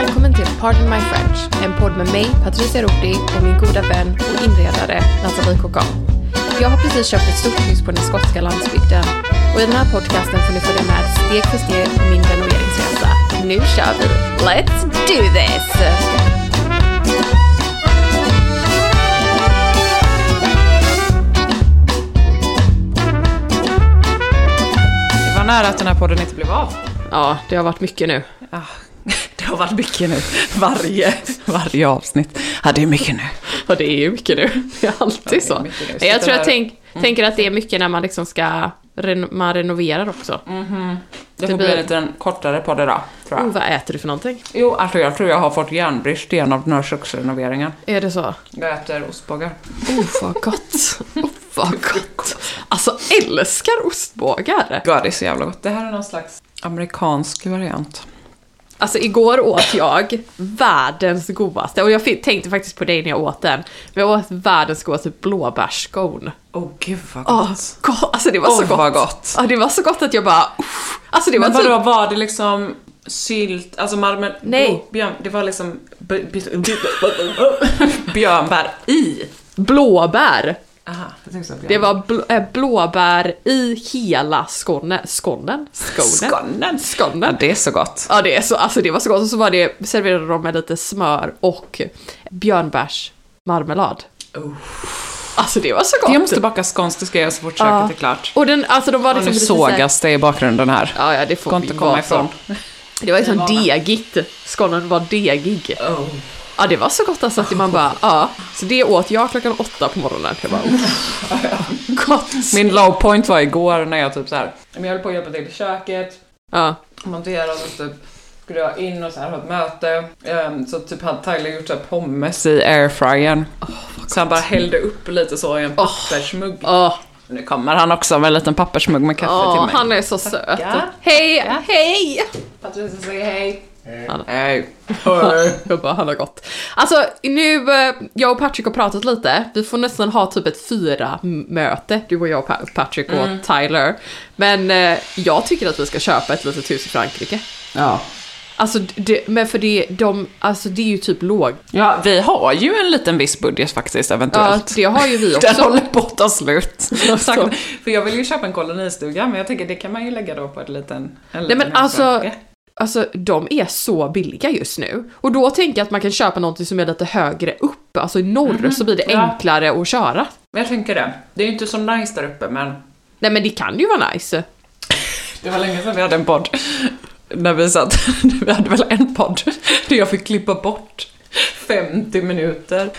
Välkommen till Pardon My French, en podd med mig, Patricia Roti och min goda vän och inredare Nathalie Cocan. Jag har precis köpt ett stort hus på den skotska landsbygden och i den här podcasten får ni följa med steg för steg på min renoveringsresa. Nu kör vi! Let's do this! Det var nära att den här podden inte blev av. Ja, det har varit mycket nu. Ah, har varit mycket nu. Varje, varje avsnitt. Ja, det är mycket nu. Och det är ju mycket nu. Det är alltid Ja, är så. nu. Jag tror jag tänk, tänker att det är mycket när man liksom ska, man renoverar också. Det får blir- bli lite en kortare podd idag, tror jag. Oh, vad äter du för någonting? Jo, alltså jag tror jag har fått järnbrist genom den här köksrenoveringen. Är det så? Jag äter ostbågar. Oh, vad gott. Oh, vad gott. Alltså, älskar ostbågar. Ja, det är så jävla gott. Det här är någon slags amerikansk variant. Alltså, igår åt jag världens godaste, och jag tänkte faktiskt på dig när jag åt den, men jag åt världens godaste blåbärsscone. Åh, oh, gud vad gott. gott. Alltså det var Åh, så gott. vad gott. Ja, det var så gott att jag bara, uff. Alltså det var Men typ... vadå, var det liksom sylt, alltså marmel... Nej. Björn, det var liksom... Björnbär i. Blåbär. Det var bl- äh, blåbär i hela skåne. Skånen? Skånen? Skonnen. Skånen. Ja, det är så gott. Ja, det, är så, alltså det var så gott. Och så var det, serverade de med lite smör och björnbärsmarmelad. Alltså det var så gott. Jag måste baka skånskt, det ska jag göra så fort köket Ja. är klart. Och den, alltså de var Och liksom nu så här- sågas det i bakgrunden här. Ja, ja, det får vi inte komma ifrån. Det var liksom degigt. Skånen var degig. Ja, det var så gott alltså att man bara, ja. Så det åt jag klockan åtta på morgonen. Jag bara. Gott. Min low point var igår när jag typ så här, jag höll på att hjälpa till i köket, Ja. montera och så typ skulle jag in och så här ha ett möte. Ehm, så typ hade Tyler gjort så här pommes i airfryern. så han bara hällde upp lite så i en pappersmugg. Åh, Nu kommer han också med en liten pappersmugg med kaffe till mig. han är så söt. Hej, hej! Patricia säger hej. Han- Hej. Jag bara, han har gått. Alltså, nu, eh, jag och Patrick har pratat lite. Vi får nästan ha typ ett fyra-möte, du och jag Patrick och Tyler. Men eh, jag tycker att vi ska köpa ett litet hus i Frankrike. Ja. Alltså, det, men för det, de, alltså det är ju typ låg. Ja, vi har ju en liten viss budget faktiskt Ja, eventuellt. det har ju vi Den också. håller på att ta slut. Alltså. För jag vill ju köpa en kolonistuga, men jag tänker det kan man ju lägga då på ett liten... En Nej liten men alltså. Alltså, de är så billiga just nu. Och då tänker jag att man kan köpa något som är lite högre upp, alltså i norr, så blir det ja. enklare att köra. Jag tänker det. Det är ju inte så nice där uppe, men Nej men det kan ju vara nice. det var länge sedan vi hade en podd. När vi satt, vi hade väl en podd där jag fick klippa bort 50 minuter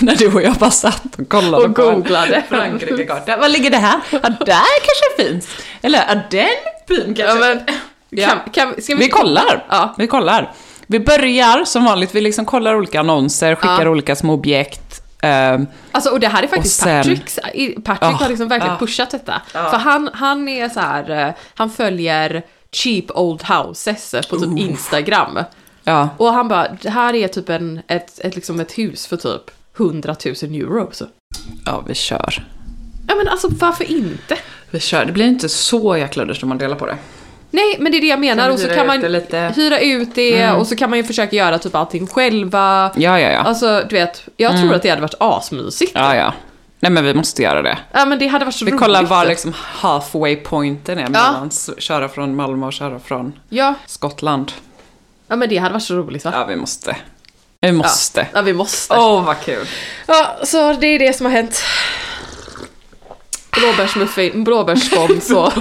när du och jag bara satt och kollade Och på googlade. Frankrike-karta. Var ligger det här? Ja, där kanske finns. Eller, är den byn kanske? Ja, men, Ja. kan, kan, ska vi, Vi kollar. Ja. Vi kollar. Vi börjar som vanligt, vi liksom kollar olika annonser, skickar Ja. olika små objekt. ehm, Alltså, och det här är faktiskt sen- Patricks. Patrick Ja, har liksom verkligen ja. pushat detta. För han, han är så här, eh, han följer cheap old houses på typ Instagram. ja. Och han bara, det här är typ en, ett, ett, liksom ett hus för typ 100 000 euro. Så. ja, vi kör. Ja men alltså varför inte? Vi kör. Det blir inte så jäkla dyrt om man delar på det. Nej, men det är det jag menar. Vi Och så kan man lite? hyra ut det och så kan man ju försöka göra typ allting själva. Ja, ja, ja. Alltså, du vet, jag tror att det hade varit asmysigt. Ja, ja. Nej, men vi måste göra det. Ja, men det hade varit så Vi roligt. kollar var liksom halfway pointen är Ja. mellan köra från Malmö och köra från Ja, Skottland. ja, men det hade varit så roligt va? Ja, vi måste. Vi måste. Ja, vi måste. Åh, vad kul. Ja, så det är det som har hänt. Blåbärsmuffin, blåbärsscones och...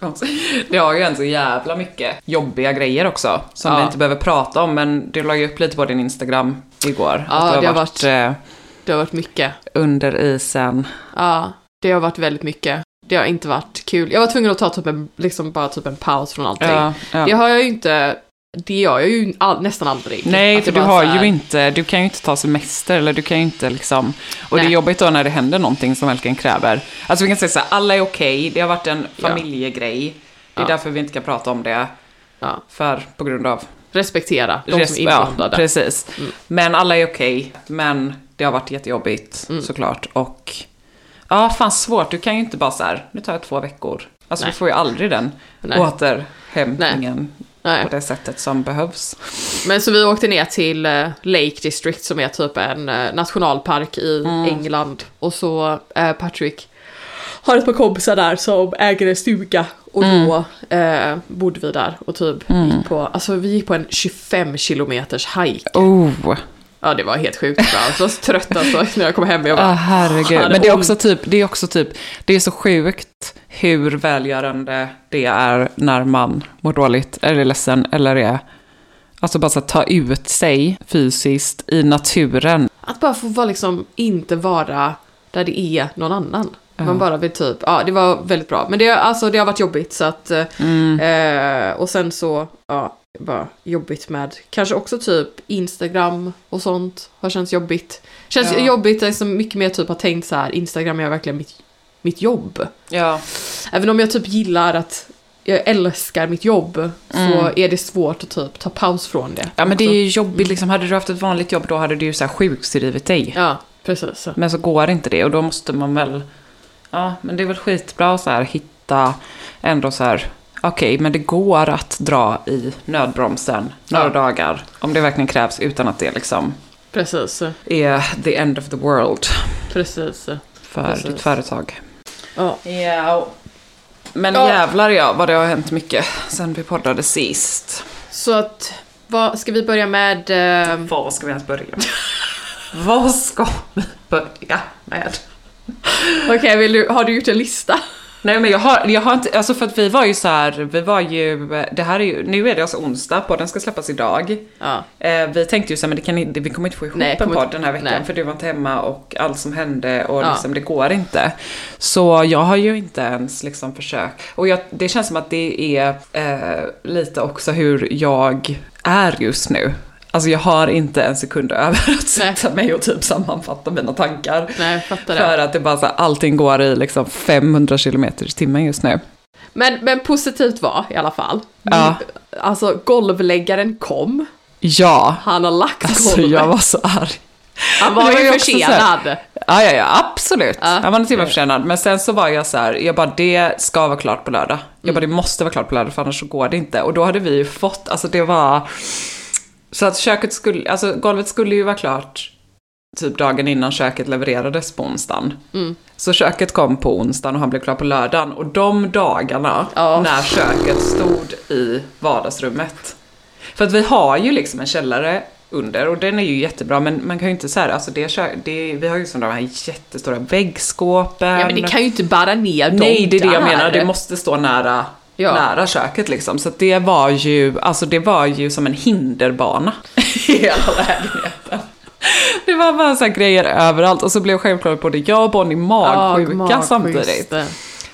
Det har ju en så jävla mycket jobbiga grejer också, som Ja. vi inte behöver prata om, men du la ju upp lite på din Instagram igår. Ja, att du det har varit eh, Det har varit mycket. under isen. Ja, det har varit väldigt mycket. Det har inte varit kul. Jag var tvungen att ta typ en, liksom bara typ en paus från allting. Ja, ja. Det har jag ju inte, det gör jag ju all, nästan aldrig. Nej, för du har här- ju inte, du kan ju inte ta semester eller du kan ju inte liksom, och det är Nej. jobbigt då när det händer någonting som verkligen kräver. Alltså vi kan säga så här, alla är okej, det har varit en Ja. familjegrej. Det är Ja. därför vi inte kan prata om det. Ja. För, på grund av Respektera de som res- är inblandade. Ja, precis. Mm. Men alla är okej, men det har varit jättejobbigt Mm. såklart. Och ja, fan svårt, du kan ju inte bara så här, nu tar jag två veckor. Alltså Nej. du får ju aldrig den Nej. återhämtningen Nej. På det sättet som behövs. Men så vi åkte ner till eh, Lake District som är typ en eh, nationalpark i Mm. England. Och så eh, Patrick har ett par kompisar där som äger en stuga. Och då Mm. eh, bodde vi där och typ gick på, alltså vi gick på en 25 kilometers hike. Oh. Ja det var helt sjukt bra. Jag var så trött alltså när jag kom hem. Jag Ja, bara, herregud. Fan, Men det är också typ, det är också typ, det är så sjukt hur välgörande det är när man mår dåligt, eller är ledsen, eller är, alltså bara så att ta ut sig fysiskt i naturen. Att bara få vara liksom, inte vara där det är någon annan. Ja. Man bara vill typ, ja det var väldigt bra. Men det, alltså, det har varit jobbigt så att, eh, Mm. eh, och sen så, ja, bara jobbigt med, kanske också typ Instagram och sånt har känts jobbigt. Känns Ja. jobbigt, liksom mycket mer typ har tänkt så här, Instagram är verkligen mitt, mitt jobb. Ja. Även om jag typ gillar att jag älskar mitt jobb så Mm. är det svårt att typ ta paus från det. ja, men det är ju jobbigt liksom. Hade du haft ett vanligt jobb då hade du ju så här sjukskrivit dig. Ja, precis. Men så går inte det och då måste man väl, ja, men det är väl skitbra att så här hitta ändå så här, okej, men det går att dra i nödbromsen några Ja. dagar. Om det verkligen krävs utan att det liksom Precis. är the end of the world Precis. för Precis. ditt företag. Ja. Ja. Men Ja. jävlar ja, vad det har hänt mycket sen vi poddade sist. Så att, vad, ska vi börja med... Eh, Var ska vi ens börja? vad ska vi börja med? Okej, vill du, har du gjort en lista? Nej men jag har, jag har inte, alltså för att vi var ju så här, vi var ju, det här är ju, nu är det alltså onsdag, podden ska släppas idag. Ja. Eh, vi tänkte ju så här, men det kan, inte- vi kommer inte få ihop Nej, en podd den här veckan nej. för du var inte hemma och allt som hände och Ja. liksom, det går inte. Så jag har ju inte ens liksom försökt. Och jag, det känns som att det är eh, lite också hur jag är just nu. Alltså jag har inte en sekund över att sätta mig och typ sammanfatta mina tankar. Nej, fattar det. För att det bara så här, allting går i liksom 500 km i timmen just nu. Men, men positivt var i alla fall. Ja. Alltså, golvläggaren kom. Ja, Han har lagt alltså golvet. jag var så arg. Han var ju försenad. Ja, ja, ja, absolut. Ja. Jag var en timme försenad. Men sen så var jag så här, jag bara det ska vara klart på lördag. Jag bara det måste vara klart på lördag för annars så går det inte. Och då hade vi ju fått, alltså det var... Så att köket skulle, alltså golvet skulle ju vara klart typ dagen innan köket levererades på onsdagen. Mm. Så köket kom på onsdagen och han blev klar på lördagen. Och de dagarna Ja. när köket stod i vardagsrummet. För att vi har ju liksom en källare under och den är ju jättebra men man kan ju inte säga alltså det, kö- det Vi har ju sådana här jättestora väggskåpen. Ja, men det kan ju inte bära ner dem Nej, det är det jag menar. Det måste stå nära, Ja. nära köket liksom. Så det var ju, alltså det var ju som en hinderbana i hela lägenheten. Det var bara så grejer överallt och så blev självklart både jag och Bonnie magsjuka magsjukt. samtidigt.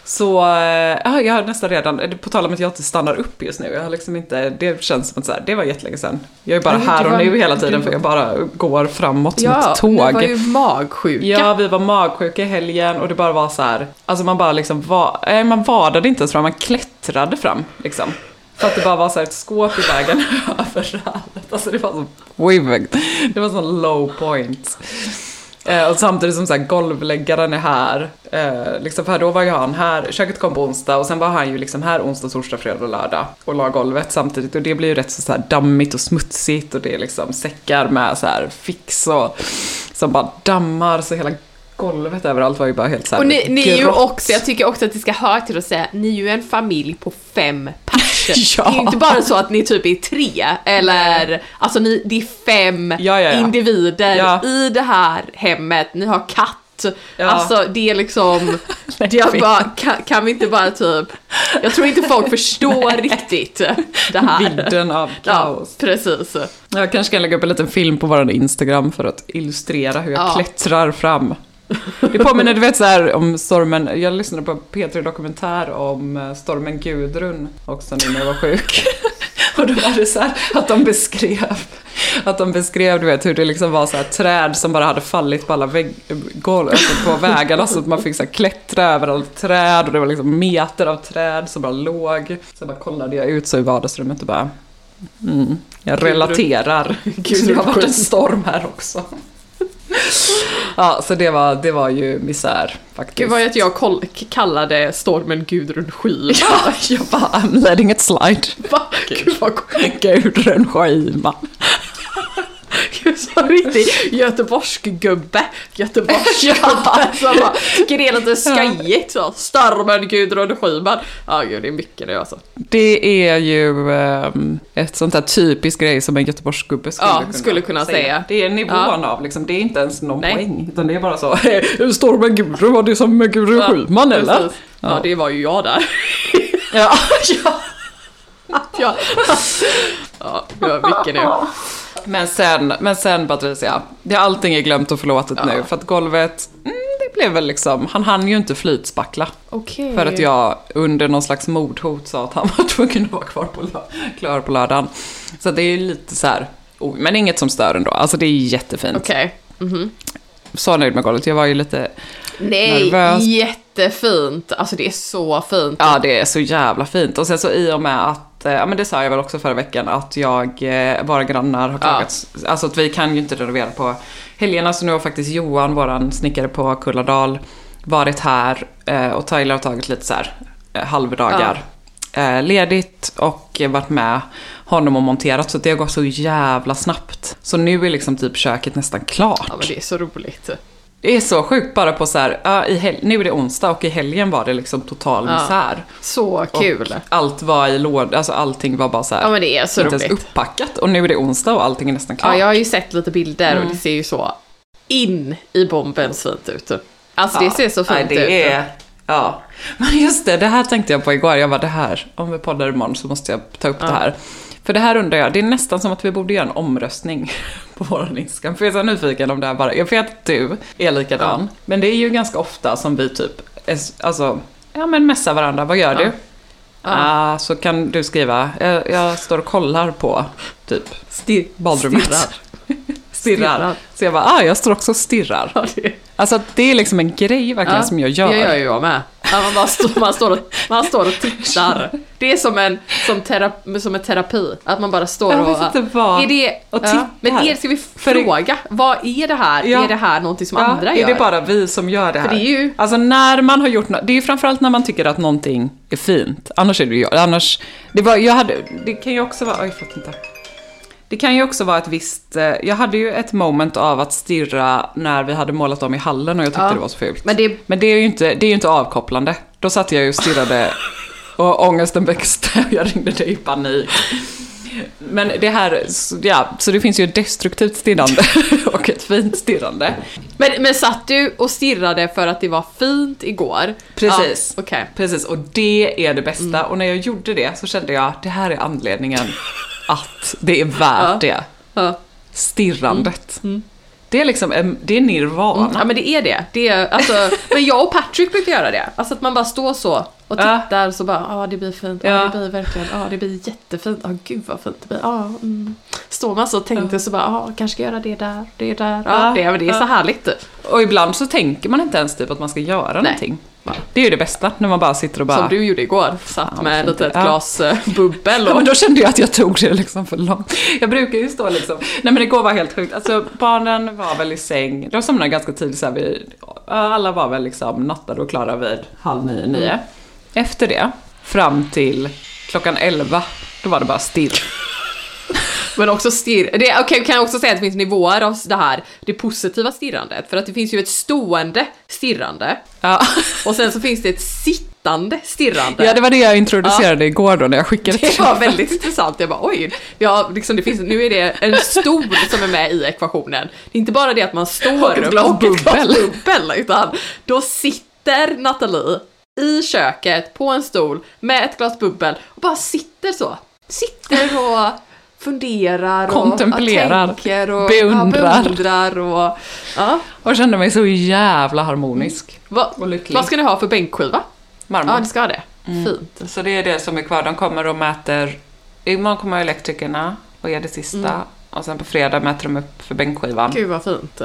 Så, eh, ja, jag har nästan redan, eh, på tal om att jag inte stannar upp just nu, jag har liksom inte, det känns som att så här, det var jättelänge sedan. Jag är bara Nej, här och var- nu hela tiden för jag bara går framåt som Ja, ett tåg. ni var ju magsjuka. Ja, vi var magsjuka i helgen och det bara var så här. Alltså man bara liksom var, nej, man vadade inte ens fram, man klättrade fram liksom. För att det bara var så här ett skåp i vägen överallt. Alltså det var så. Det var sån low point. Eh, och samtidigt som så här, golvläggaren är här. Eh, liksom, för då var ju han här, köket kom på onsdag och sen var han ju liksom här onsdag, torsdag, fredag och lördag. Och la golvet samtidigt och det blir ju rätt så, så här dammigt och smutsigt och det är liksom säckar med så här fix och som bara dammar så hela golvet överallt var ju bara helt så här Och ni, ni är ju också, jag tycker också att det ska höra till att säga, ni är ju en familj på fem Ja. Det är inte bara så att ni typ är tre, eller alltså ni, det är fem Ja, ja, ja. individer Ja. i det här hemmet, ni har katt. Ja. Alltså det är liksom, det är bara, kan, kan vi inte bara typ, jag tror inte folk förstår riktigt det här. Vidden av Ja, kaos. precis. Jag kanske kan lägga upp en liten film på vår Instagram för att illustrera hur jag Ja. klättrar fram. Det påminner, du vet så här om stormen, jag lyssnade på P3 Dokumentär om eh, stormen Gudrun också nu när jag var sjuk. Och då var det så här att de beskrev, att de beskrev du vet hur det liksom var så här träd som bara hade fallit på alla vägg, golv, alltså på vägarna så att man fick så här klättra över alla träd och det var liksom meter av träd som bara låg. Så bara kollade jag ut så i vardagsrummet och bara Mm, jag relaterar. Gud, det har varit en storm här också. Ja, så det var, det var ju misär faktiskt. Gud vad att jag koll- kallade stormen Gudrun Schyman. Ja, jag bara, I'm letting it slide. Va? Gud vad Gudrun Schyman. Riktig göteborgsk gubbe. Göteborgsk gubbe som bara tycker det är lite skojigt så. Stormen Gudrun Schyman. Ja gud det är mycket nu alltså. Det är ju ehm, ett sånt där typiskt grej som en Göteborgsgubbe skulle, Ja, kunna, skulle kunna säga. Det är nivån Ja. av, liksom, det är inte ens någon Nej. poäng. Utan det är bara så, stormen Gudrun, var det som Gudrun Ja, Schyman eller? Precis. Ja det var ju jag där. Ja, ja. ja. ja, mycket nu. Men sen, men sen Patricia, det, allting är glömt och förlåtet nu. För att golvet, mm, det blev väl liksom, han hann ju inte flytspackla. Okej. För att jag under någon slags mordhot sa att han var tvungen att vara kvar på, klar på lördagen. Så det är ju lite så här, oh, men inget som stör ändå. Alltså det är jättefint. Okej. Mhm. Så nöjd med golvet, jag var ju lite, Nej, Nervös. jättefint. Alltså det är så fint. ja det är så jävla fint. Och sen så i och med att, ja men det sa jag väl också förra veckan, att jag, eh, våra grannar har klagat, alltså att vi kan ju inte renovera på helgerna. Så nu har faktiskt Johan, våran snickare på Kulladal, varit här eh, och Tyler har tagit lite så här eh, halvdagar eh, ledigt och eh, varit med honom och monterat. Så det har gått så jävla snabbt. Så nu är liksom typ köket nästan klart. Ja men det är så roligt. Det är så sjukt bara på så här, ja, i hel- nu är det onsdag och i helgen var det liksom total Ja. misär. Så kul. Och allt var i låd, alltså allting var bara så här, Ja men det är så inte ens roligt. uppackat. Och nu är det onsdag och allting är nästan klart. Ja, jag har ju sett lite bilder Mm. och det ser ju så in i bomben fint ut. Alltså det Ja, ser så fint det ut. Är, ja, men just det, det här tänkte jag på igår. Jag var det här, om vi poddar imorgon så måste jag ta upp Ja. det här. För det här undrar jag, det är nästan som att vi borde göra en omröstning på vår Instagram. För jag är så nyfiken om det här bara, jag vet att du är likadan. Men det är ju ganska ofta som vi typ, är, alltså, ja men messar varandra, vad gör Ja. du? Ja. Ah, så kan du skriva, jag, jag står och kollar på typ Stir- badrummet. stirrar. Stirrar. Stirrar. Så jag bara, ah, jag står också och stirrar. Ja, det- Alltså det är liksom en grej verkligen Ja, som jag gör. Det gör jag med. Ja, man, bara står, man, står och, man står och tittar. Det är som en, som, terapi, som en terapi. Att man bara står Jag och... vet inte vad. Är det, och tittar. men är, ska vi fråga, vad är det här? Ja. Är det här någonting som Ja, andra är gör? det bara vi som gör det här? För det är ju- Alltså när man har gjort något, det är ju framförallt när man tycker att någonting är fint. Annars är det ju, annars, det var, jag hade, det kan ju också vara, oj jag fattar inte. Det kan ju också vara ett visst, eh, jag hade ju ett moment av att stirra när vi hade målat om i hallen och jag tyckte Ja. det var så fult. Men det, Men det är ju inte, det är inte avkopplande. Då satt jag ju och stirrade och ångesten växte. Jag ringde dig i panik. Men det här, ja, så det finns ju ett destruktivt stirrande och ett fint stirrande. men, men satt du och stirrade för att det var fint igår? Precis. Ja, Okej. Precis, och det är det bästa. Och när jag gjorde det så kände jag, det här är anledningen att det är värt Ja. det. Ja. Stirrandet. Mm. Det är liksom, det är nirvana. Ja men det är det. det är, alltså, men jag och Patrick brukar göra det. Alltså att man bara står så och Ja. tittar så bara, ja det blir fint, ja. Ja. det blir verkligen, ja det blir jättefint, ja gud vad fint det blir, ja mm. Står man så och tänker så bara, ja kanske ska göra det där, det där, ja, Ja. det, men det är så Ja. härligt. Och ibland så tänker man inte ens typ att man ska göra någonting. Det är ju det bästa, när man bara sitter och bara... Som du gjorde igår, satt Fan, med lite ett Ja. glas eh, bubbel Ja, och... men då kände jag att jag tog det liksom för långt. Jag brukar ju stå liksom, nej men igår var helt sjukt. Alltså barnen var väl i säng, de somnade ganska tidigt så här vid, alla var väl liksom nattade och klara vid halv nio, nio. Efter det, fram till klockan elva, då var det bara still. Men också stirr... Det, okej, kan jag också säga att det finns nivåer av det här, det positiva stirrandet. För att det finns ju ett stående stirrande. Ja. Och sen så finns det ett sittande stirrande. ja, det var det jag introducerade igår då när jag skickade Det till var väldigt intressant. Jag bara oj, ja, liksom det finns, nu är det en stol som är med i ekvationen. Det är inte bara det att man står Och ett glas bubbel, utan då sitter Nathalie i köket på en stol med ett glas bubbel och bara sitter så. Sitter och funderar och Kontemplerar, ja, tänker och beundrar. Ja, beundrar och ja. och kände mig så jävla harmonisk. Va, Och lycklig. vad ska ni ha för bänkskiva? Marmor. Ja, ni ska ha det. Fint. Så det är det som är kvar. De kommer och mäter, imorgon kommer elektrikerna och ger det sista. Och sen på fredag mäter de upp för bänkskivan. Gud vad fint.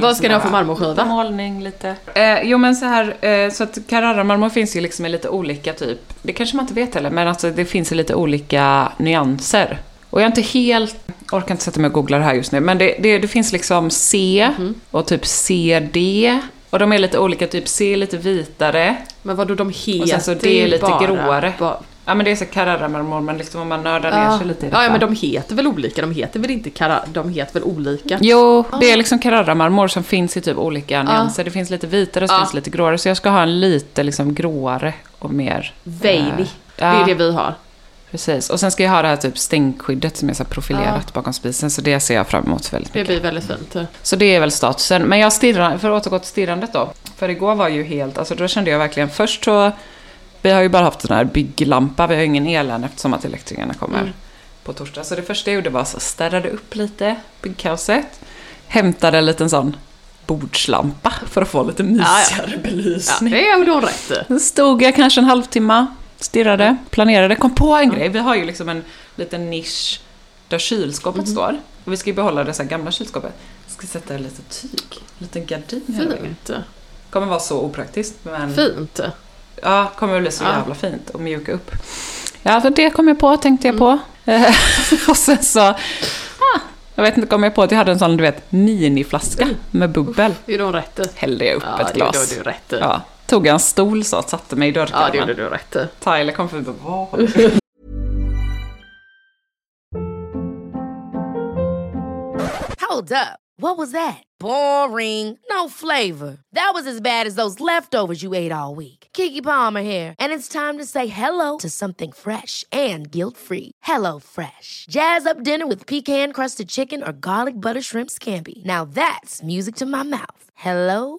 Vad ska ni ha för marmorskiva? Målning lite. Eh, jo men så här, eh, så att Carrara-marmor finns ju liksom i lite olika typ, det kanske man inte vet heller, men alltså det finns i lite olika nyanser. Och jag är inte helt, orkar inte sätta mig och googla det här just nu, men det, det, det finns liksom C Mhm. och typ CD. Och de är lite olika, typ C är lite vitare. Men vadå, de heter Och sen så det är ju lite bara, gråare. Ba, Ja men det är så Carrara-marmor, men liksom om man nördar ner ja. sig lite i ja, ja, detta. men de heter väl olika? De heter väl inte kara, de heter väl olika? Jo, det är liksom Carrara-marmor som finns i typ olika nyanser. Det finns lite vitare och Ja. finns lite gråare. Så jag ska ha en lite liksom gråare och mer... Veiny. eh, Det är det vi har. Precis. Och sen ska jag ha det här typ stänkskyddet som är så profilerat bakom spisen. Så det ser jag fram emot väldigt Det mycket. blir väldigt fint. Så det är väl statusen. Men jag stirrar, för att återgå till stirrandet då. För igår var ju helt, alltså då kände jag verkligen först så, vi har ju bara haft den här bygglampa, vi har ju ingen el än eftersom att elektrikerna kommer Mm. på torsdag. Så det första jag gjorde var så städade upp lite byggkaoset, hämtade en liten sån bordslampa för att få lite mysigare Ja, belysning. det är nog rätt. Sen stod jag kanske en halvtimme, stirrade, planerade, kom på en grej. Vi har ju liksom en liten nisch där kylskåpet står. Och vi ska ju behålla det så här gamla kylskåpet. Jag ska sätta lite tyg, en liten gardin. Fint. Kommer vara så opraktiskt, men Fint. ja, kommer bli så Ja. jävla fint och mjuka upp. Ja, så det kom jag på, tänkte jag på. Eh, och sen så, ah, jag vet inte, kom jag på att jag hade en sån, du vet, miniflaska med bubbel. Det är nog rätt. Hällde jag upp Ja, ett det glas. gjorde du rätt. Ja, Ja, tog jag en stol så, satte mig i det gjorde dörrkarmen. du rätt. Tyler kom förbi och bara, vad håller du Hold up. What was that? Boring. No flavor. That was as bad as those leftovers you ate all week. Kiki Palmer here, and it's time to say hello to something fresh and guilt-free. Hello Fresh. Jazz up dinner with pecan-crusted chicken or garlic butter shrimp scampi. Now that's music to my mouth. Hello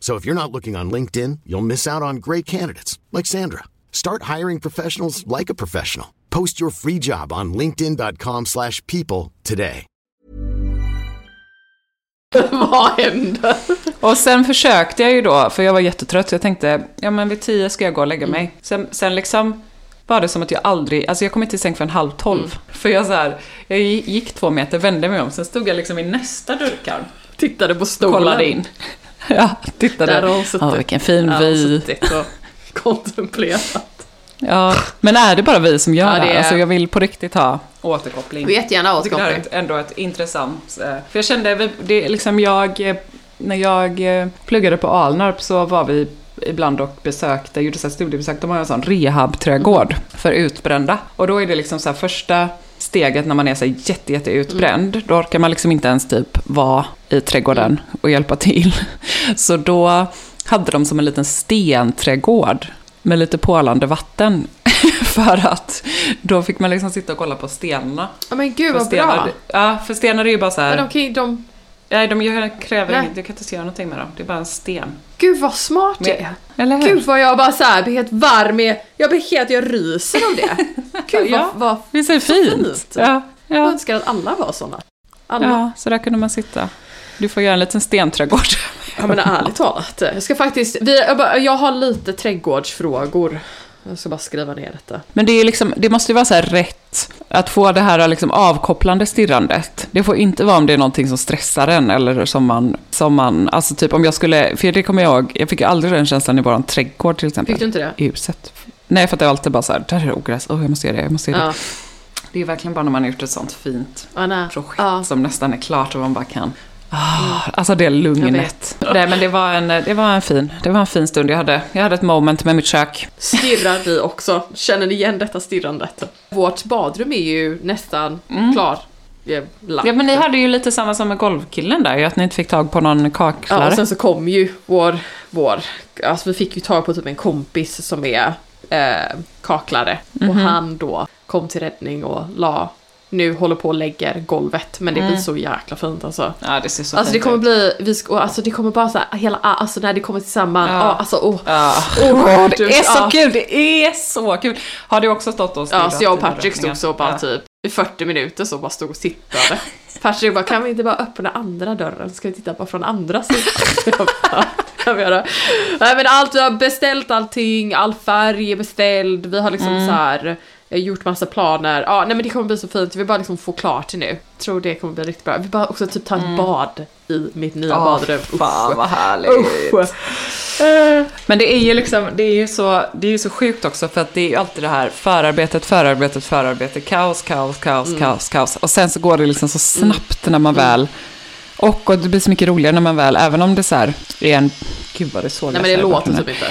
So if you're not looking on LinkedIn, you'll miss out on great candidates like Sandra. Start hiring professionals like a professional. Post your free job on linkedin.com/people slash people today. Vad hände? Och sen försökte jag ju då, för jag var jättetrött, så jag tänkte, ja men vid tio ska jag gå och lägga mig. Sen, sen liksom var det som att jag aldrig, alltså jag kom inte till säng förrän halv tolv. För jag så här, jag gick två meter, vände mig om, sen stod jag liksom i nästa dörrkarm. Tittade på stolen. Kollade in. Ja, tittade. Där har hon suttit. Ja, vilken fin Ja, och kontemplerat. Ja, men är det bara vi som gör Ja, det är- Alltså jag vill på riktigt ha återkoppling. Vet gärna Jag tycker det är återkoppling. ett- ändå ett intressant... eh, För jag kände, det liksom jag... eh, När jag eh, pluggade på Alnarp så var vi ibland och besökte, gjorde så här studiebesök, de har en sån rehabträdgård för utbrända. Och då är det liksom så här första steget när man är så jätte, jätte utbränd. Då orkar man liksom inte ens typ vara i trädgården och hjälpa till. Så då hade de som en liten stenträdgård med lite pålande vatten. För att då fick man liksom sitta och kolla på stenarna. Ja men gud vad stenar, bra. Ja, för stenar är ju bara så här... Men de, kan ju- de, Nej, de gör- kräver Nej. inget, du kan inte göra någonting med dem. Det är bara en sten. gud vad smart det är. Eller hur? Gud vad jag bara såhär blir helt varm i, jag blir helt, jag ryser av det. Gud Ja. vad, vad Visst är det fint? fint. Ja, jag ja. önskar att alla var såna. Alla. ja, så där kunde man sitta. Du får göra en liten stenträdgård. Ja men ärligt talat. Jag ska faktiskt, vi, jag, bara, jag har lite trädgårdsfrågor. Jag ska bara skriva ner detta. Men det, är liksom, det måste ju vara så här rätt att få det här liksom avkopplande stirrandet. Det får inte vara om det är någonting som stressar en eller som man, som man, alltså typ om jag skulle, för det kommer jag ihåg, jag fick aldrig den känslan i våran trädgård till exempel. Fick du inte det? I huset. Nej, för att det är alltid bara så här, där är det ogräs, oh, jag måste göra det, jag måste göra det. Ja. Det är verkligen bara när man har gjort ett sånt fint nej. projekt Ja. som nästan är klart och man bara kan Ah, alltså det lugnet. Nej men det var, en, det, var en fin, det var en fin stund jag hade. Jag hade ett moment med mitt kök. Stirrar vi också. Känner ni igen detta stirrandet? Vårt badrum är ju nästan klar. Ja, Ja men ni hade ju lite samma som med golvkillen där, att ni inte fick tag på någon Ja, kaklare. och sen så kom ju vår, vår, alltså vi fick ju tag på typ en kompis som är eh, kaklare. Och han då kom till räddning och la, nu håller på och lägger golvet. Men det blir så jäkla fint alltså. Ja det ser så Alltså det fint kommer ut. bli, vi ska, och alltså det kommer bara så här, hela, alltså när det kommer tillsammans, ja. alltså oh. Ja. oh Det är så ja. kul, det är så kul! Har du också stått och Ja, så jag och Patrick stod så bara Ja. typ i 40 minuter så bara stod och tittade. Patrick bara, kan vi inte bara öppna andra dörren ska vi titta bara från andra sidan? Nej men allt, vi har beställt allting, all färg är beställd, vi har liksom Mm. så här gjort massa planer. Ja, nej men det kommer bli så fint, vi bara liksom få klart det nu. Tror det kommer bli riktigt bra. Vi bara också typ ta ett bad i mitt nya Mm. Åh, badrum. fan vad härligt. Usch. Eh, Men det är ju liksom, det är ju så, det är ju så sjukt också för att det är ju alltid det här förarbetet, förarbetet, förarbete, kaos, kaos, kaos, Mm. kaos, kaos. Och sen så går det liksom så snabbt när man väl, och, och det blir så mycket roligare när man väl, även om det så här är en, gud vad det såg Nej men det låter typ inte.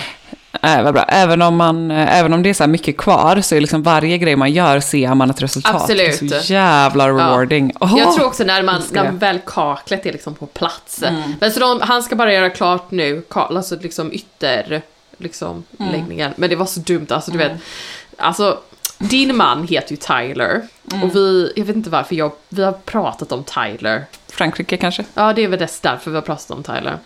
Nej, vad bra. Även om, man, eh, även om det är så mycket kvar så är liksom varje grej man gör ser man ett resultat. Absolut. Det är så jävla rewarding. Åh! Jag tror också när, man, när väl kaklet är liksom på plats. Men så de, han ska bara göra klart nu, alltså liksom ytter, liksom läggningen. Men det var så dumt, alltså du vet. Alltså, din man heter ju Tyler. Och vi, jag vet inte varför, jag, vi har pratat om Tyler. Frankrike kanske? Ja, det är väl dess därför vi har pratat om Tyler.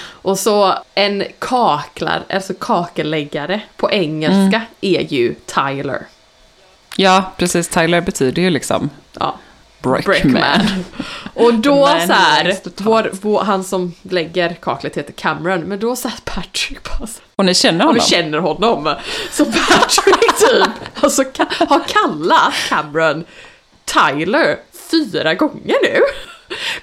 Och så en kaklar, alltså kakelläggare på engelska är ju Tyler. Ja, precis. Tyler betyder ju liksom Ja. brickman. Brickman. Och då så här, vår, vår, han som lägger kaklet heter Cameron, men då satt Patrick bara så Och ni känner och honom? du känner honom. Så Patrick typ alltså, har kallat Cameron Tyler fyra gånger nu.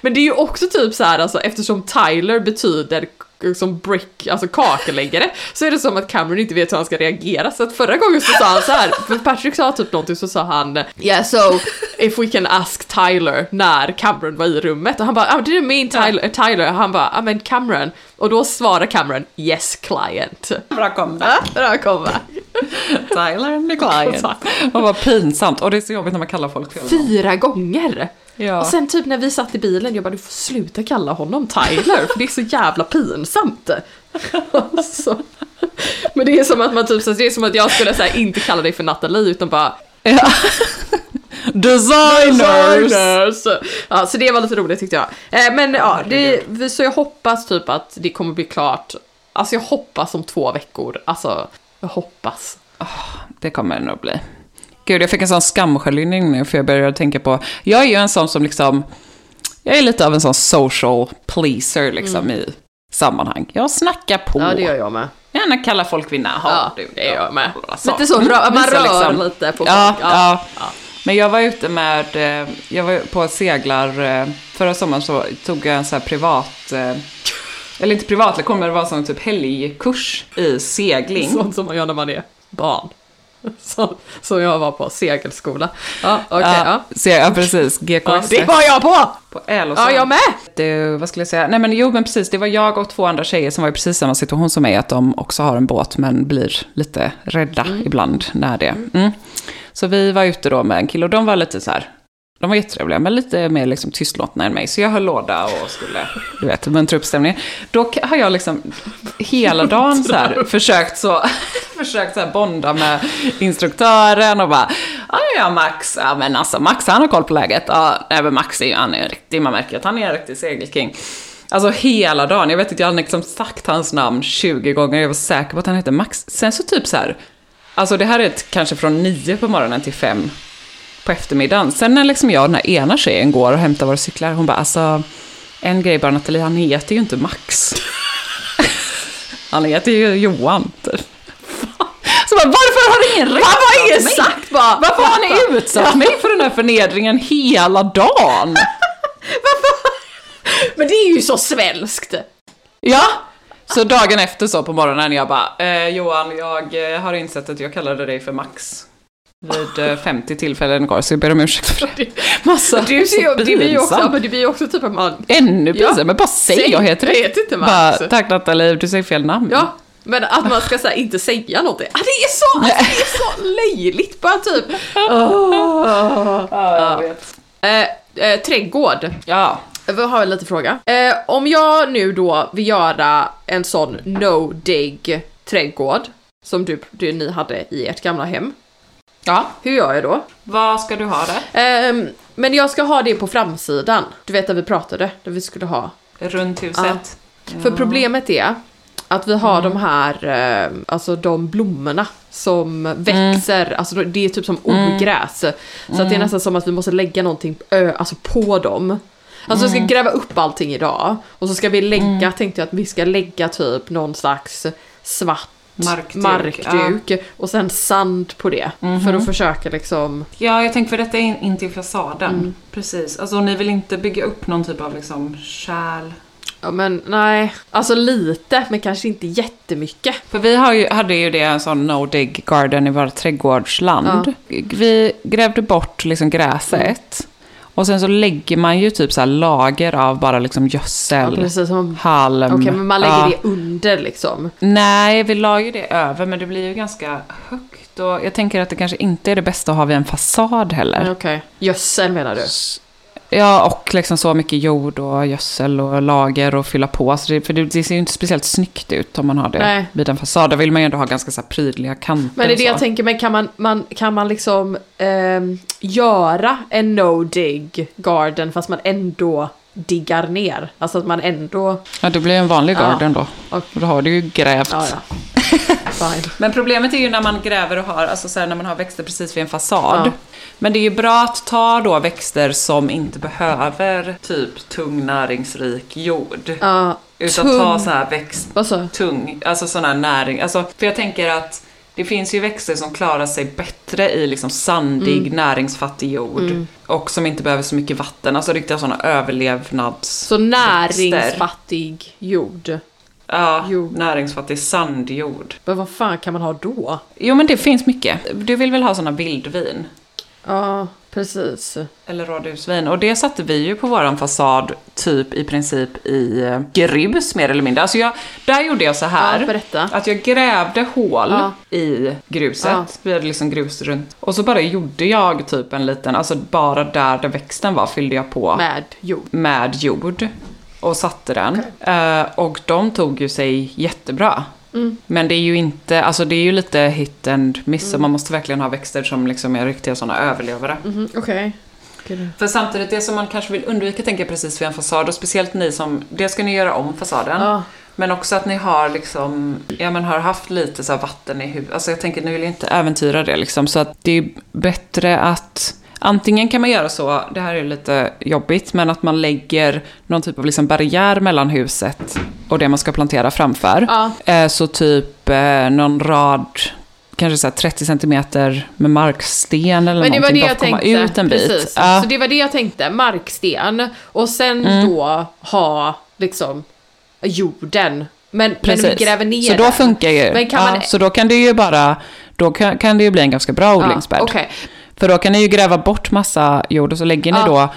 Men det är ju också typ så här, alltså eftersom Tyler betyder som brick, alltså kakeläggare, så är det som att Cameron inte vet hur han ska reagera. Så att förra gången så sa han så här, för Patrick sa typ någonting så sa han Yeah so if we can ask Tyler när Cameron var i rummet och han bara oh, did you mean Tyler? Tyler? Han bara I mean Cameron. Och då svarar Cameron Yes client. Bra comeback. Bra comeback. Tyler and the client. Och vad pinsamt. Och det är så jobbigt när man kallar folk fel. Fyra gånger! Ja. Och sen typ när vi satt i bilen, jag bara du får sluta kalla honom Tyler för det är så jävla pinsamt. så. Men det är som att man typ, det är som att jag skulle säga inte kalla dig för Nathalie utan bara Ja. Designers! Designers! Ja, så det var lite roligt tyckte jag. Eh, men ja, det, så jag hoppas typ att det kommer bli klart. Alltså jag hoppas om två veckor. Alltså, jag hoppas. Det kommer det nog bli. Gud, jag fick en sån skamsköljning nu för jag började tänka på... Jag är ju en sån som liksom... Jag är lite av en sån social pleaser liksom i sammanhang. Jag snackar på. Ja, det gör jag med. Gärna kalla folk vid namn. Ja, du, det gör jag med. Så. Lite så, Mm, rö- man visa rör liksom. lite på folk. Ja, ja. Men jag var ute med, eh, jag var på seglar, eh, förra sommaren så tog jag en sån här privat, eh, eller inte privatlektion men det var en sån typ helgkurs i segling. Sånt som man gör när man är barn. Så, som jag var på segelskola. Ja, okej. ja, ja. ja, precis, Ja, GKS. det var jag på! på Älvsjö. Ja, jag med! Det, vad skulle jag säga? Nej men jo men precis, det var jag och två andra tjejer som var i precis samma situation som mig, att de också har en båt men blir lite rädda ibland när det... Mm. Så vi var ute då med en kille och de var lite så här De var jättetrevliga, men lite mer liksom tystlåtna än mig. Så jag höll låda och skulle, du vet, muntra upp stämningen. Då har jag liksom hela dagen så här försökt så, försökt så här bonda med instruktören och bara, ja, Max, ja men alltså Max han har koll på läget. Ja, nej, men Max är ju, han är en riktig, man märker att han är en riktig segelking. Alltså hela dagen, jag vet att jag hade liksom sagt hans namn 20 gånger, jag var säker på att han hette Max. Sen så typ så här, alltså det här är ett, kanske från 9 på morgonen till 5 på eftermiddagen. Sen när liksom jag och den här ena tjejen går och hämtar våra cyklar, hon bara alltså, en grej bara Nathalie, han heter ju inte Max. han heter ju Johan, typ. Så bara, varför har ingen rättat Varför ingen sagt bara? Varför har ni utsatt mig för den här förnedringen hela dagen? Men det är ju så svenskt. Ja, så dagen efter så på morgonen jag bara, eh, Johan, jag eh, har insett att jag kallade dig för Max. Vid eh, 50 tillfällen igår, så jag ber om ursäkt för det. Massa, ju, så det blir ju också, men det blir också typ att man... Ännu Ja. pinsamt, men bara säg, Säg, jag heter det. heter inte Max. Bara, tack Nathalie, du säger fel namn. Ja, men att man ska här, inte säga någonting. Ah, det är så, alltså, det är så löjligt bara typ. Åh. Ja, jag vet. Eh, eh, trädgård. Ja. Jag har en liten fråga. Eh, om jag nu då vill göra en sån no-dig trädgård som du, du, ni hade i ert gamla hem. Ja. Hur gör jag då? Vad ska du ha där? Ehm, men jag ska ha det på framsidan. Du vet där vi pratade, där vi skulle ha. Runt huset? För problemet är att vi har de här, eh, alltså de blommorna som växer, alltså det är typ som ogräs. Så att det är nästan som att vi måste lägga någonting alltså på dem. Alltså vi ska gräva upp allting idag och så ska vi lägga, tänkte jag att vi ska lägga typ någon slags svart Markduk, markduk och sen sand på det. För att försöka liksom, Ja, jag tänker för detta är in, in till fasaden. Mm. Precis. Alltså ni vill inte bygga upp någon typ av liksom kärl? ja men nej, alltså lite men kanske inte jättemycket. För vi har ju, hade ju det en sån no dig garden i vårt trädgårdsland. Vi grävde bort liksom gräset. Och sen så lägger man ju typ så lager av bara liksom Ja, gödsel, precis som halm. Okej, men man lägger Ja. det under liksom. Nej, vi la ju det över, men det blir ju ganska högt. Och jag tänker att det kanske inte är det bästa att ha vid en fasad heller. Okej. Gödsel menar du? Ja, och liksom så mycket jord och gödsel och lager och fylla på. Så det, för det, det ser ju inte speciellt snyggt ut om man har det Nej. vid en fasad. Där vill man ju ändå ha ganska så här prydliga kanter. Men det är det jag tänker, men kan man, man, kan man liksom ehm, göra en no-dig garden fast man ändå diggar ner? Alltså att man ändå... Ja, det blir en vanlig Ja. garden då. Och- Och då har du ju grävt. Ja, ja. Fine. Men problemet är ju när man gräver och har, alltså så här, när man har växter precis vid en fasad. Ja. Men det är ju bra att ta då växter som inte behöver typ tung näringsrik jord. Ja, Utan tung- ta så här växt, Vad så? tung, alltså sån här näring. Alltså, för jag tänker att det finns ju växter som klarar sig bättre i liksom sandig, Mm. näringsfattig jord. Och som inte behöver så mycket vatten. Alltså riktiga sådana överlevnads... Så näringsfattig jord. Ja, jord. näringsfattig sandjord. Men vad fan kan man ha då? Jo men det finns mycket. Du vill väl ha sådana vildvin? Ja, precis. Eller radhusvin. Och det satte vi ju på våran fasad typ i princip i eh, grus mer eller mindre. Alltså jag, där gjorde jag så här. Ja, berätta. Att jag grävde hål Ja. i gruset. Ja. Vi hade liksom grus runt. Och så bara gjorde jag typ en liten, alltså bara där, där växten var fyllde jag på Med jord. med jord. Och satte den. Eh, och de tog ju sig jättebra. Mm. Men det är ju inte, alltså det är ju lite hit and miss. och Man måste verkligen ha växter som liksom är riktiga sådana överlevare. Mhm, Okej. För samtidigt, det som man kanske vill undvika tänker jag precis vid en fasad, och speciellt ni som, det ska ni göra om fasaden. Ja. Men också att ni har liksom, ja men har haft lite så vatten i huvudet. Alltså jag tänker, ni vill ju inte äventyra det liksom. Så att det är bättre att, antingen kan man göra så, det här är lite jobbigt, men att man lägger någon typ av liksom barriär mellan huset och det man ska plantera framför. Ja. Eh, Så typ eh, någon rad, kanske så här 30 centimeter med marksten eller Men det var någonting, det bara jag komma tänkte. ut en bit. Precis. Ja. Mm. Så det var det jag tänkte. Marksten. Och sen då ha liksom jorden. Men, men vi gräver ner Så då funkar ju, Men kan ja, man- så då kan det ju bara, då kan, kan det ju bli en ganska bra odlingsbädd. okej. För då kan ni ju gräva bort massa jord och så lägger ni Ja. då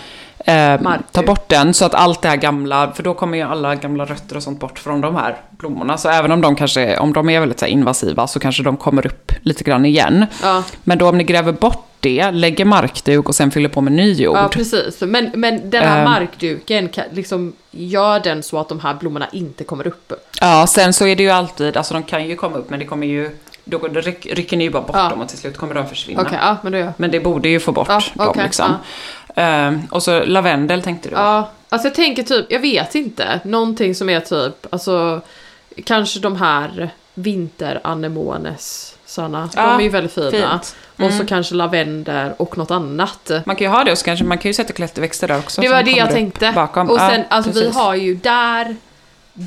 Eh, ta bort den så att allt det här gamla, för då kommer ju alla gamla rötter och sånt bort från de här blommorna. Så även om de kanske, om de är väldigt så invasiva så kanske de kommer upp lite grann igen. Ja. Men då om ni gräver bort det, lägger markduk och sen fyller på med ny jord. Ja, precis. Men, men den här Ehm. markduken, liksom, gör den så att de här blommorna inte kommer upp? Ja, sen så är det ju alltid, alltså de kan ju komma upp men det kommer ju, då det- ryck, rycker ni ju bara bort Ja. dem och till slut kommer de försvinna. Okej, ja, men då jag. Men det borde ju få bort Ja, dem okej, liksom. Ehm, och så lavendel tänkte du? Ja, alltså jag tänker typ, jag vet inte, någonting som är typ, alltså kanske de här vinteranemones sådana, Ja, de är ju väldigt fina. fint. Och Mm. så kanske lavendel och något annat. Man kan ju ha det och så kanske man kan ju sätta klätterväxter där också. Det var det jag upp tänkte. Bakom. Och Ja, sen, alltså vi precis. har ju där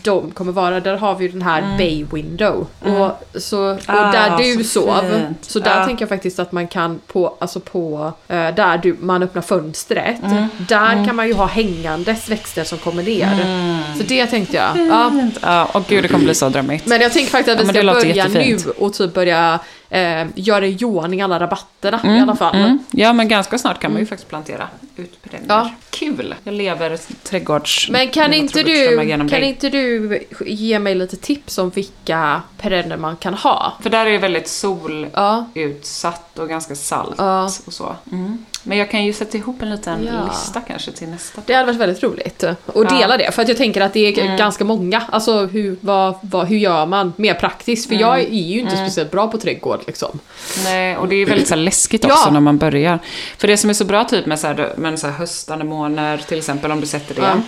de kommer vara, där har vi ju den här Mm. bay window. Och, så, och Ah, där du så sov, fint. så där Ja. tänker jag faktiskt att man kan på, alltså på, eh, där du, man öppnar fönstret, Mm. där kan man ju ha hängandes växter som kommer ner. Så det tänkte jag. Ja. Ja, och gud det kommer bli så drömmigt. Men jag tänker faktiskt att Ja, vi ska låter börja nu jättefint. och typ börja eh, göra i alla rabatterna i alla fall. Mm. Ja, men ganska snart kan man ju faktiskt plantera ut perennier. Ja. Kul! Jag lever trädgårds... Men kan inte, du, kan dig. inte du ge mig lite tips om vilka perenner man kan ha? För där är det väldigt solutsatt Ja. och ganska salt Ja. och så. Mm. Men jag kan ju sätta ihop en liten Ja. lista kanske till nästa. Det hade varit väldigt roligt Ja. dela det. För att jag tänker att det är Mm. ganska många. Alltså hur, vad, vad, hur gör man mer praktiskt? För Mm. jag är ju inte speciellt bra på trädgård liksom. Nej, och det är väldigt så här läskigt också när man börjar. För det som är så bra typ med så här, med så här höstanemoner till exempel, om du sätter det. Ja.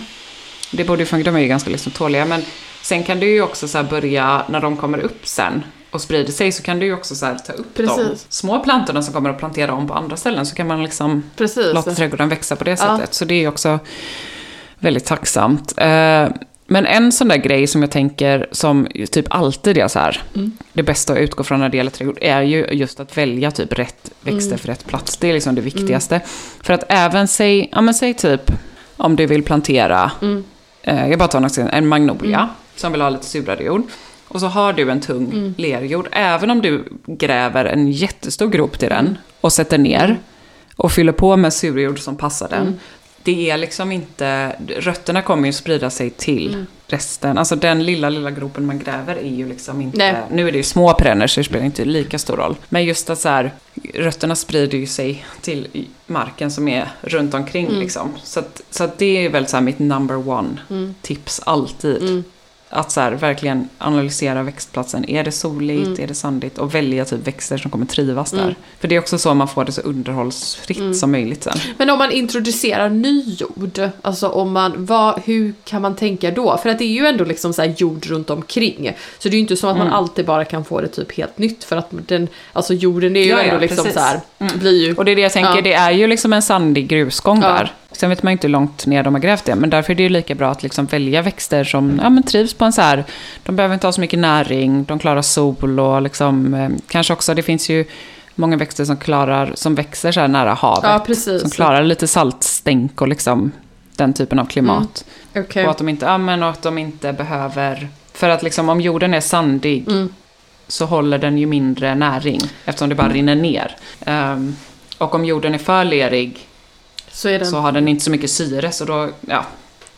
Det borde ju funka, de är ju ganska liksom tåliga. Men sen kan du ju också så börja, när de kommer upp sen och sprider sig, så kan du ju också så ta upp de Precis. små plantorna som kommer att plantera om på andra ställen. Så kan man liksom Precis. låta trädgården växa på det Ja. sättet. Så det är ju också väldigt tacksamt. Men en sån där grej som jag tänker som typ alltid är så här, Mm. det bästa att utgå från när det gäller trädgård är ju just att välja typ rätt växter Mm. för rätt plats. Det är liksom det viktigaste. För att även säg, ja men säg typ om du vill plantera, Mm. eh, jag bara tar något, en magnolia Mm. som vill ha lite surare jord. Och så har du en tung Mm. lerjord. Även om du gräver en jättestor grop till Mm. den och sätter ner och fyller på med surjord som passar den. Mm. Det är liksom inte, rötterna kommer ju sprida sig till Mm. resten. Alltså den lilla, lilla gropen man gräver är ju liksom inte, Nej. nu är det ju små perenner så det spelar inte lika stor roll. Men just att så här, rötterna sprider ju sig till marken som är runt omkring Mm. liksom. Så, att, så att det är väl så mitt number one Mm. tips alltid. Att så här, verkligen analysera växtplatsen. Är det soligt? Mm. Är det sandigt? Och välja typ växter som kommer trivas där. Mm. För det är också så man får det så underhållsfritt Mm. som möjligt sen. Men om man introducerar ny jord, alltså om man, vad, hur kan man tänka då? För att det är ju ändå liksom så här jord runt omkring. Så det är ju inte så att man Mm. alltid bara kan få det typ helt nytt för att den, alltså jorden är ju Ja, ja, ändå liksom precis. så här, Mm. blir ju... Och det är det jag tänker, Ja. det är ju liksom en sandig grusgång Ja. där. Sen vet man inte hur långt ner de har grävt det, men därför är det ju lika bra att liksom välja växter som ja, men trivs på en så här, de behöver inte ha så mycket näring, de klarar sol och liksom, eh, kanske också, det finns ju många växter som klarar, som växer så här nära havet. Ja, precis. Som klarar lite saltstänk och liksom den typen av klimat. Okej. Och att de inte, ja, men och att de inte behöver, för att liksom om jorden är sandig Mm. så håller den ju mindre näring eftersom det bara rinner ner. Ehm, och om jorden är för lerig Så den... så har den inte så mycket syre så då, ja.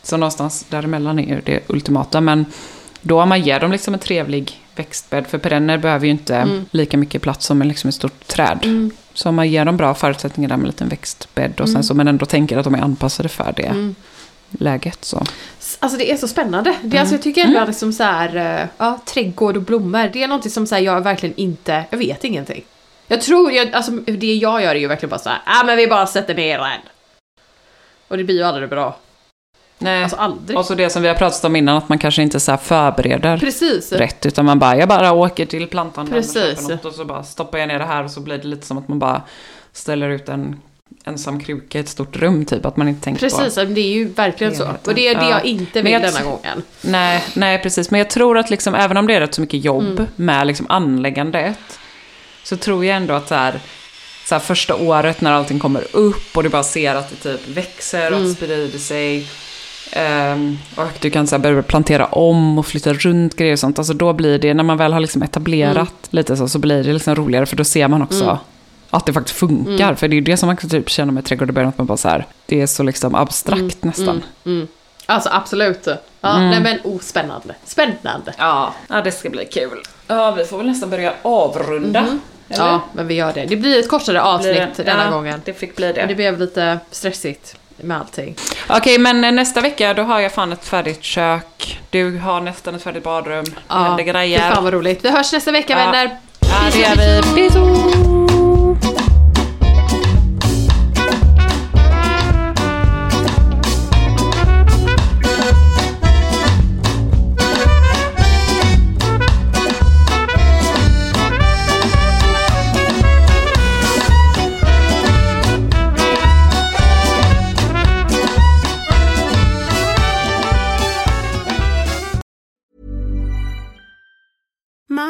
Så någonstans däremellan är det ultimata. Men då om man ger dem liksom en trevlig växtbädd, för perenner behöver ju inte Mm. lika mycket plats som liksom ett stort träd. Mm. Så om man ger dem bra förutsättningar där med en liten växtbädd och sen Mm. så men ändå tänker att de är anpassade för det Mm. läget så. Alltså det är så spännande. Det, alltså, jag tycker ändå att liksom så här, eh, ja, trädgård och blommor, det är någonting som så här, jag verkligen inte, jag vet ingenting. Jag tror, jag, alltså det jag gör är ju verkligen bara så här, ah, men vi bara sätter ner den. Och det blir ju aldrig bra. Nej. Alltså aldrig. och så det som vi har pratat om innan, att man kanske inte så förbereder Precis. rätt, utan man bara, jag bara åker till plantan Precis. något och så bara stoppar jag ner det här och så blir det lite som att man bara ställer ut en ensam kruka i ett stort rum typ, att man inte tänker Precis, på. det är ju verkligen så. Och det är det Ja. jag inte vill jag denna gången. Nej, nej, precis. Men jag tror att liksom, även om det är rätt så mycket jobb Mm. med liksom anläggandet, så tror jag ändå att så här, så här, första året när allting kommer upp och du bara ser att det typ växer och Mm. sprider sig. ehm, och du kan så här, börja plantera om och flytta runt grejer och sånt. Alltså då blir det, när man väl har liksom etablerat lite så, så blir det liksom roligare för då ser man också Mm. att det faktiskt funkar. Mm. För det är det som man kan typ känna med trädgård i början, att man bara så här, det är så liksom abstrakt nästan. Mm. Alltså absolut. Ja, nej men oh, spännande. Spännande. Ja, ja, det ska bli kul. Ja, vi får väl nästan börja avrunda. Eller? Ja, men vi gör det. Det blir ett kortare avsnitt det- denna ja, gången. Det fick bli det. Men det blev lite stressigt med allting. Okej, men nästa vecka då har jag fan ett färdigt kök. Du har nästan ett färdigt badrum. Det händer fy grejer. fan vad roligt. Vi hörs nästa vecka Ja. vänner. Ja, det gör vi. Bisous!